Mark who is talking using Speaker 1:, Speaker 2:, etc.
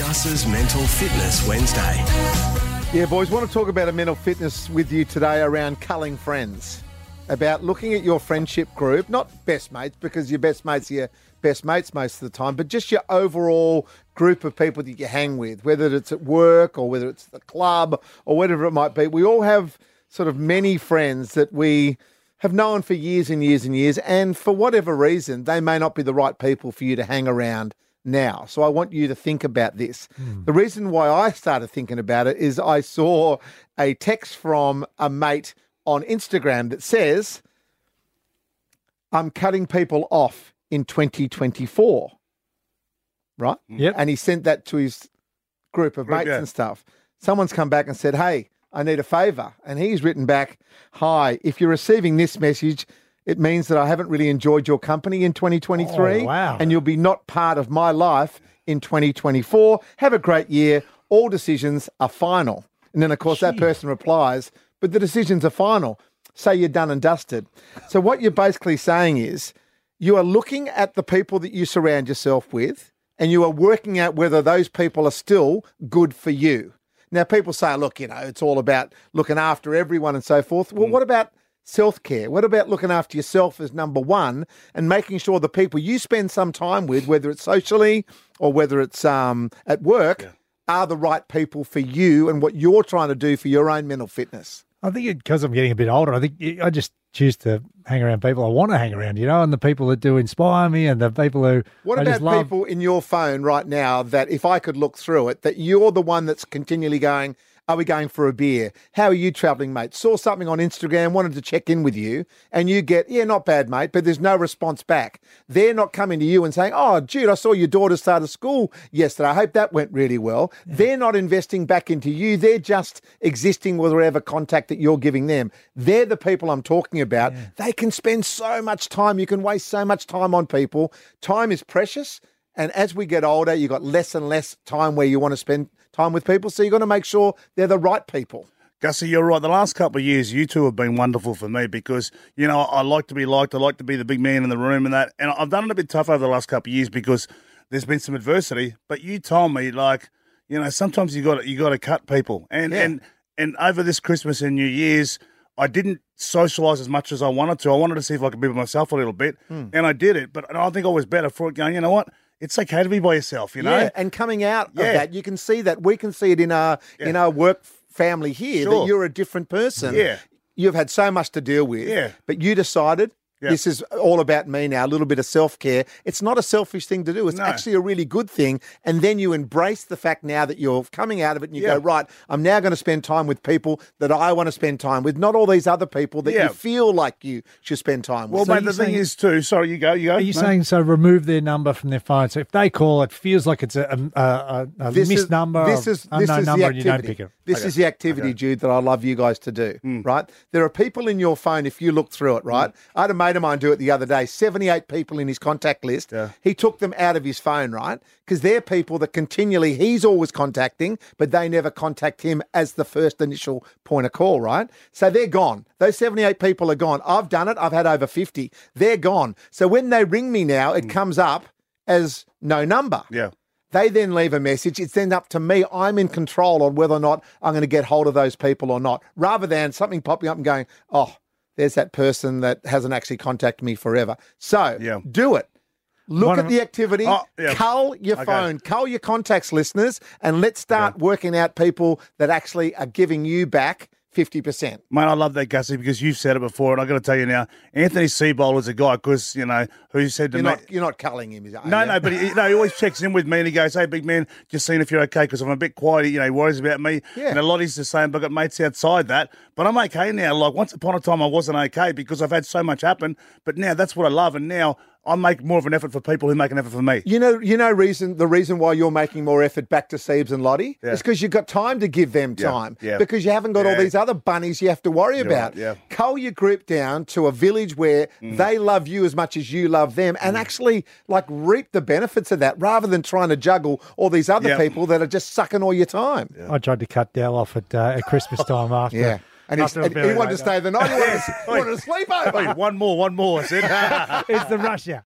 Speaker 1: Gus's Mental Fitness Wednesday.
Speaker 2: Yeah, boys, want to talk about a mental fitness with you today around culling friends. About looking at your friendship group, not best mates, because your best mates are your best mates most of the time, but just your overall group of people that you hang with, whether it's at work or whether it's the club or whatever it might be. We all have sort of many friends that we have known for years and years and years, and for whatever reason, they may not be the right people for you to hang around now. So I want you to think about this. Hmm. The reason why I started thinking about it is I saw a text from a mate on Instagram that says, I'm cutting people off in 2024. Right? Hmm.
Speaker 3: Yep.
Speaker 2: And he sent that to his group of mates and stuff. Someone's come back and said, Hey, I need a favor. And he's written back, Hi, if you're receiving this message, it means that I haven't really enjoyed your company in 2023.
Speaker 3: Oh, wow.
Speaker 2: And you'll be not part of my life in 2024. Have a great year. All decisions are final. And then, of course, that person replies, But the decisions are final. Say you're done and dusted. So, what you're basically saying is you are looking at the people that you surround yourself with and you are working out whether those people are still good for you. Now, people say, look, you know, it's all about looking after everyone and so forth. Well, mm. what about self care? What about looking after yourself as number one and making sure the people you spend some time with, whether it's socially or whether it's um, at work, are the right people for you and what you're trying to do for your own mental fitness?
Speaker 3: I think because I'm getting a bit older, I think I just choose to hang around people I want to hang around, you know, and the people that do inspire me and the people who
Speaker 2: What
Speaker 3: I
Speaker 2: about people in your phone right now that if I could look through it, that you're the one that's continually going, Are we going for a beer? How are you traveling, mate? Saw something on Instagram, wanted to check in with you, and you get, Yeah, not bad, mate, but there's no response back. They're not coming to you and saying, Oh, Jude, I saw your daughter started school yesterday. I hope that went really well. They're not investing back into you. They're just existing with whatever contact that you're giving them. They're the people I'm talking about. They can spend so much time. You can waste so much time on people. Time is precious. And as we get older, you've got less and less time where you want to spend time with people. So you've got to make sure they're the right people.
Speaker 4: Gussie, you're right. The last couple of years, you two have been wonderful for me because, you know, I like to be liked. I like to be the big man in the room and that. And I've done it a bit tough over the last couple of years because there's been some adversity. But you told me, like, you know, sometimes you got you got to cut people. And
Speaker 2: Yeah.
Speaker 4: and and over this Christmas and New Year's, I didn't socialise as much as I wanted to. I wanted to see if I could be myself a little bit,
Speaker 2: Hmm.
Speaker 4: and I did it. But I think I was better for it. Going, you know what? It's okay to be by yourself. You know.
Speaker 2: Yeah, and coming out
Speaker 4: Yeah.
Speaker 2: of that, you can see that we can see it in our in our work family here that you're a different person.
Speaker 4: Yeah.
Speaker 2: You've had so much to deal with.
Speaker 4: Yeah.
Speaker 2: But you decided
Speaker 4: Yeah.
Speaker 2: this is all about me now, a little bit of self care. It's not a selfish thing to do. It's
Speaker 4: No.
Speaker 2: actually a really good thing. And then you embrace the fact now that you're coming out of it and you
Speaker 4: Yeah.
Speaker 2: go, right, I'm now going to spend time with people that I want to spend time with, not all these other people that
Speaker 4: Yeah.
Speaker 2: you feel like you should spend time with.
Speaker 4: well,
Speaker 3: So
Speaker 4: mate,
Speaker 3: you're
Speaker 4: the thing is too. Sorry, you go. You go.
Speaker 3: Are you
Speaker 4: mate.
Speaker 3: saying so? Remove their number from their phone. So if they call, it feels like it's a, a, a, a
Speaker 2: this
Speaker 3: missed
Speaker 2: is,
Speaker 3: number,
Speaker 2: This is
Speaker 3: unknown
Speaker 2: this is
Speaker 3: number,
Speaker 2: the
Speaker 3: and you don't pick it.
Speaker 2: This is the activity, Jude, that I love you guys to do.
Speaker 4: Hmm.
Speaker 2: Right? There are people in your phone. If you look through it, right? I'd a mate of mine do it the other day. Seventy-eight people in his contact list.
Speaker 4: Yeah.
Speaker 2: He took them out of his phone, right? Because they're people that continually he's always contacting, but they never contact him as the first initial point of call, right? So they're gone. Those seventy-eight people are gone. I've done it. I've had over fifty. They're gone. So when they ring me now, it mm. comes up as no number.
Speaker 4: Yeah.
Speaker 2: They then leave a message. It's then up to me. I'm in control on whether or not I'm going to get hold of those people or not, rather than something popping up and going, oh, there's that person that hasn't actually contacted me forever. So
Speaker 4: Yeah.
Speaker 2: do it. Look
Speaker 3: One
Speaker 2: at the activity,
Speaker 4: Oh, yeah.
Speaker 2: cull your
Speaker 4: Okay.
Speaker 2: phone, cull your contacts, listeners, and let's start working out people that actually are giving you back 50%.
Speaker 4: Mate, I love that, Gussie, because you've said it before, and I've got to tell you now, Anthony Seabold is a guy, because, you know, who said to
Speaker 2: You're
Speaker 4: me...
Speaker 2: not, you're not culling him, is it?
Speaker 4: no, no, but he, no, he always checks in with me and he goes, hey, big man, just seeing if you're okay, because I'm a bit quiet, you know, he worries about me.
Speaker 2: Yeah.
Speaker 4: And a lot he's the same, but I've got mates outside that. But I'm okay now. Like, once upon a time, I wasn't okay because I've had so much happen, but now that's what I love, and now I make more of an effort for people who make an effort for me.
Speaker 2: You know, you know, reason the reason why you're making more effort back to Siebes and Lottie
Speaker 4: Yeah.
Speaker 2: is because you've got time to give them time.
Speaker 4: yeah.
Speaker 2: Because you haven't got all these other bunnies you have to worry about.
Speaker 4: right, yeah.
Speaker 2: Cull your group down to a village where
Speaker 4: Mm.
Speaker 2: they love you as much as you love them, and actually like reap the benefits of that, rather than trying to juggle all these other
Speaker 4: Yeah.
Speaker 2: people that are just sucking all your time.
Speaker 3: I tried to cut Dell off at, uh, at Christmas time after.
Speaker 2: And, he's, and he wanted to stay the night. He wanted, to, he wanted to sleep over.
Speaker 4: Hey, one more, one more, I said.
Speaker 3: It's the hour.